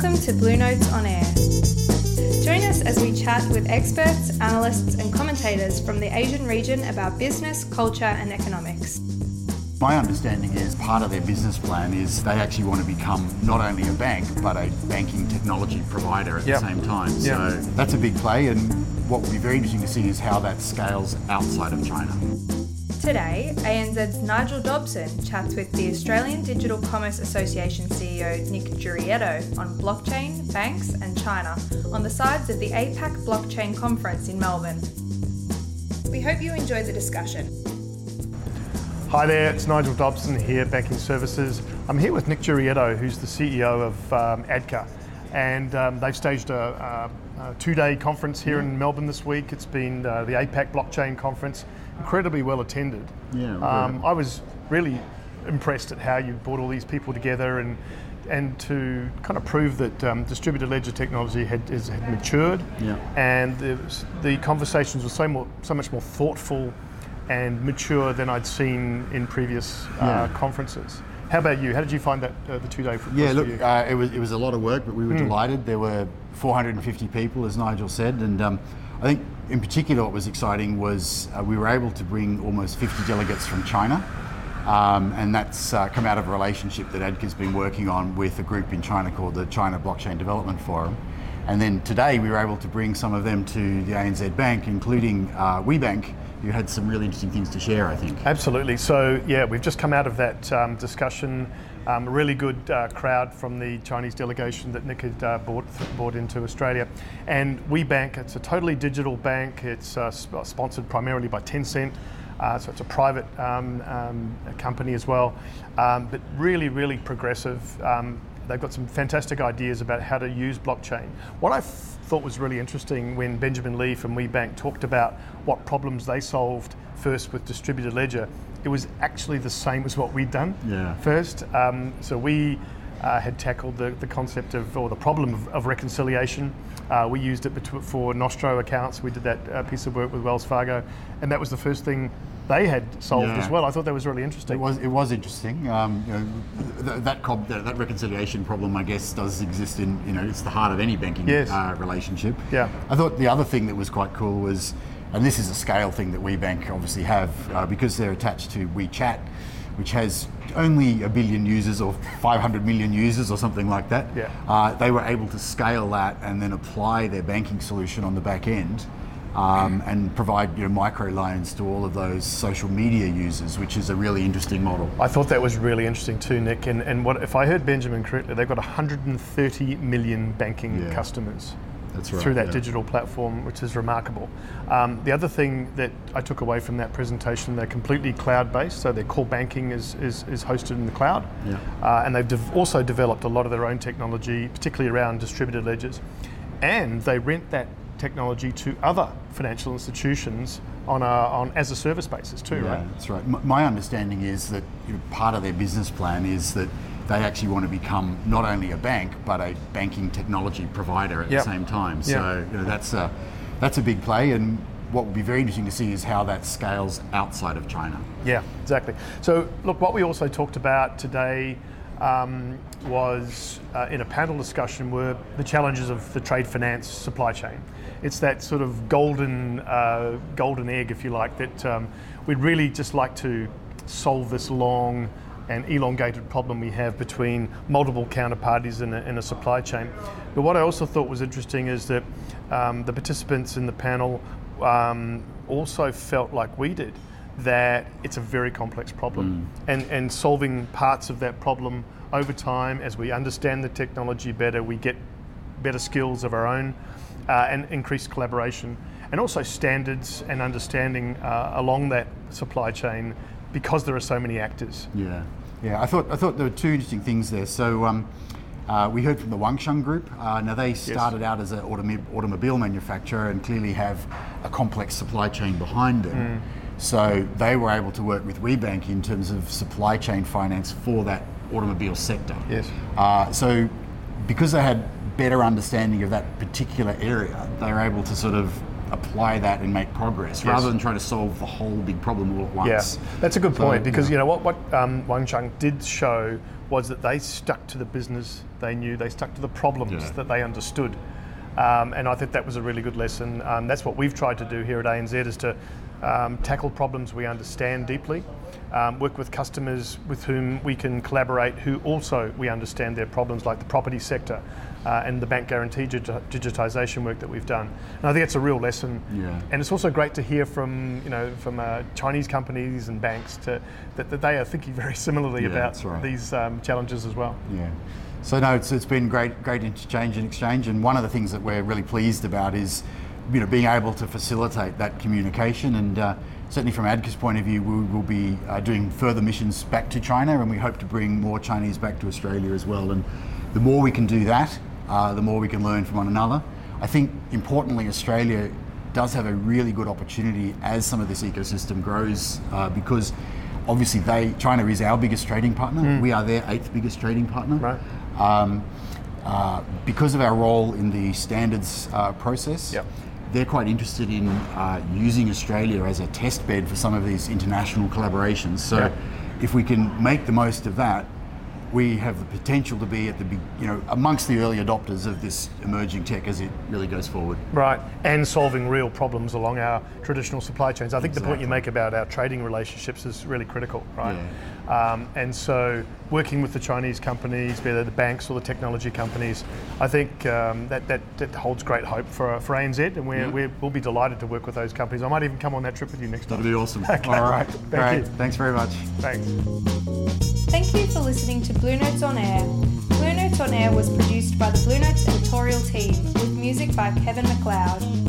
Welcome to Blue Notes on Air. Join us as we chat with experts, analysts, and commentators from the Asian region about business, culture, and economics. My understanding is part of their business plan is they actually want to become not only a bank but a banking technology provider at Yep. the same time. Yep. So that's a big play, and what will be very interesting to see is how that scales outside of China. Today, ANZ's Nigel Dobson chats with the Australian Digital Commerce Association CEO Nick Giurietto on blockchain, banks, and China on the sides of the APAC Blockchain Conference in Melbourne. We hope you enjoy the discussion. Hi there, it's Nigel Dobson here, Banking Services. I'm here with Nick Giurietto, who's the CEO of um, ADCA. And um, they've staged a, a, a two day conference here in Melbourne this week. It's been uh, the APAC Blockchain Conference, incredibly well attended. Yeah, Um, I was really impressed at how you brought all these people together and and to kind of prove that um, distributed ledger technology had, is, had matured Yeah. and the, the conversations were so more, so much more thoughtful and mature than I'd seen in previous uh, Yeah. conferences. How about you? How did you find that uh, the two day Yeah, look, uh, it was it was a lot of work, but we were delighted. There were 450 people, as Nigel said, and um, I think in particular what was exciting was uh, we were able to bring almost 50 delegates from China. Um, and that's uh, come out of a relationship that ADCA's been working on with a group in China called the China Blockchain Development Forum. And then today we were able to bring some of them to the ANZ Bank, including uh, WeBank, who had some really interesting things to share, I think. Absolutely. So, yeah, we've just come out of that um, discussion. Um, really good uh, crowd from the Chinese delegation that Nick had uh, brought, brought into Australia. And WeBank, it's a totally digital bank. It's uh, sp- sponsored primarily by Tencent. Uh, so it's a private um, um, company as well, um, but really, really progressive. Um, they've got some fantastic ideas about how to use blockchain. What I f- thought was really interesting when Benjamin Lee from WeBank talked about what problems they solved first with distributed ledger, it was actually the same as what we'd done Yeah. first. Um, so we uh, had tackled the, the concept of, or the problem of, of reconciliation. Uh, we used it for Nostro accounts. We did that uh, piece of work with Wells Fargo, and that was the first thing they had solved Yeah. as well. I thought that was really interesting. It was it was interesting. Um, you know, th- that, cob- that that reconciliation problem, I guess, does exist in you know it's the heart of any banking Yes. uh, relationship. Yeah. I thought the other thing that was quite cool was, and this is a scale thing that WeBank obviously have uh, because they're attached to WeChat, which has only a billion users or 500 million users or something like that. Yeah. Uh, they were able to scale that and then apply their banking solution on the back end. Um, and provide you know, micro loans to all of those social media users, which is a really interesting model. I thought that was really interesting too, Nick. And, and what if I heard Benjamin correctly, they've got 130 million banking Yeah. customers That's right, through that yeah. digital platform, which is remarkable. Um, the other thing that I took away from that presentation, they're completely cloud-based, so their core banking is, is, is hosted in the cloud. Yeah. Uh, and they've dev- also developed a lot of their own technology, particularly around distributed ledgers. And they rent that technology to other financial institutions on a on as a service basis too, Yeah, right? that's right. M- My understanding is that you know, part of their business plan is that they actually want to become not only a bank but a banking technology provider at Yep. the same time. So you know, that's a that's a big play, and what will be very interesting to see is how that scales outside of China. Yeah, exactly. So, look, what we also talked about today um, was uh, in a panel discussion were the challenges of the trade finance supply chain. It's that sort of golden, uh, golden egg, if you like, that um, we'd really just like to solve this long and elongated problem we have between multiple counterparties in a, in a supply chain. But what I also thought was interesting is that um, the participants in the panel um, also felt like we did that it's a very complex problem. And, and solving parts of that problem over time as we understand the technology better we get better skills of our own uh, and increased collaboration and also standards and understanding uh, along that supply chain because there are so many actors. Yeah, yeah. I thought I thought there were two interesting things there. So um, uh, we heard from the Wanxiang Group. Uh, now they started out as an automi- automobile manufacturer and clearly have a complex supply chain behind them. So they were able to work with WeBank in terms of supply chain finance for that automobile sector. Yes. Uh, so because they had better understanding of that particular area, they were able to sort of apply that and make progress Yes. rather than trying to solve the whole big problem all at once. Yeah, that's a good So, point because yeah. you know what what um, Wanxiang did show was that they stuck to the business they knew, they stuck to the problems Yeah. that they understood, um, and I think that was a really good lesson. Um, that's what we've tried to do here at ANZ is to um, tackle problems we understand deeply, um, work with customers with whom we can collaborate, who also we understand their problems, like the property sector. Uh, and the bank guarantee digi- digitisation work that we've done, and I think it's a real lesson. Yeah. And it's also great to hear from you know from uh, Chinese companies and banks to, that, that they are thinking very similarly Yeah, about right. these um, challenges as well. Yeah. So no, it's, it's been great, great interchange and exchange. And one of the things that we're really pleased about is, you know, being able to facilitate that communication. And uh, certainly from ADCA's point of view, we will be uh, doing further missions back to China, and we hope to bring more Chinese back to Australia as well. And the more we can do that, uh, the more we can learn from one another. I think importantly, Australia does have a really good opportunity as some of this ecosystem grows uh, because obviously they China is our biggest trading partner. We are their eighth biggest trading partner. Right. Um, uh, because of our role in the standards uh, process, Yep. They're quite interested in uh, using Australia as a test bed for some of these international collaborations. So, Yeah. if we can make the most of that, we have the potential to be at the you know, amongst the early adopters of this emerging tech as it really goes forward. Right, and solving real problems along our traditional supply chains. I think the point you make about our trading relationships is really critical, right? Um, and so, working with the Chinese companies, be they the banks or the technology companies, I think um, that, that, that holds great hope for, for ANZ, and we're, Yeah. we're, we'll be delighted to work with those companies. I might even come on that trip with you next time. That'd be awesome. Okay. All right, Thank great. you. Thanks very much. Thanks. Thank you for listening to Blue Notes on Air. Blue Notes on Air was produced by the Blue Notes editorial team with music by Kevin MacLeod.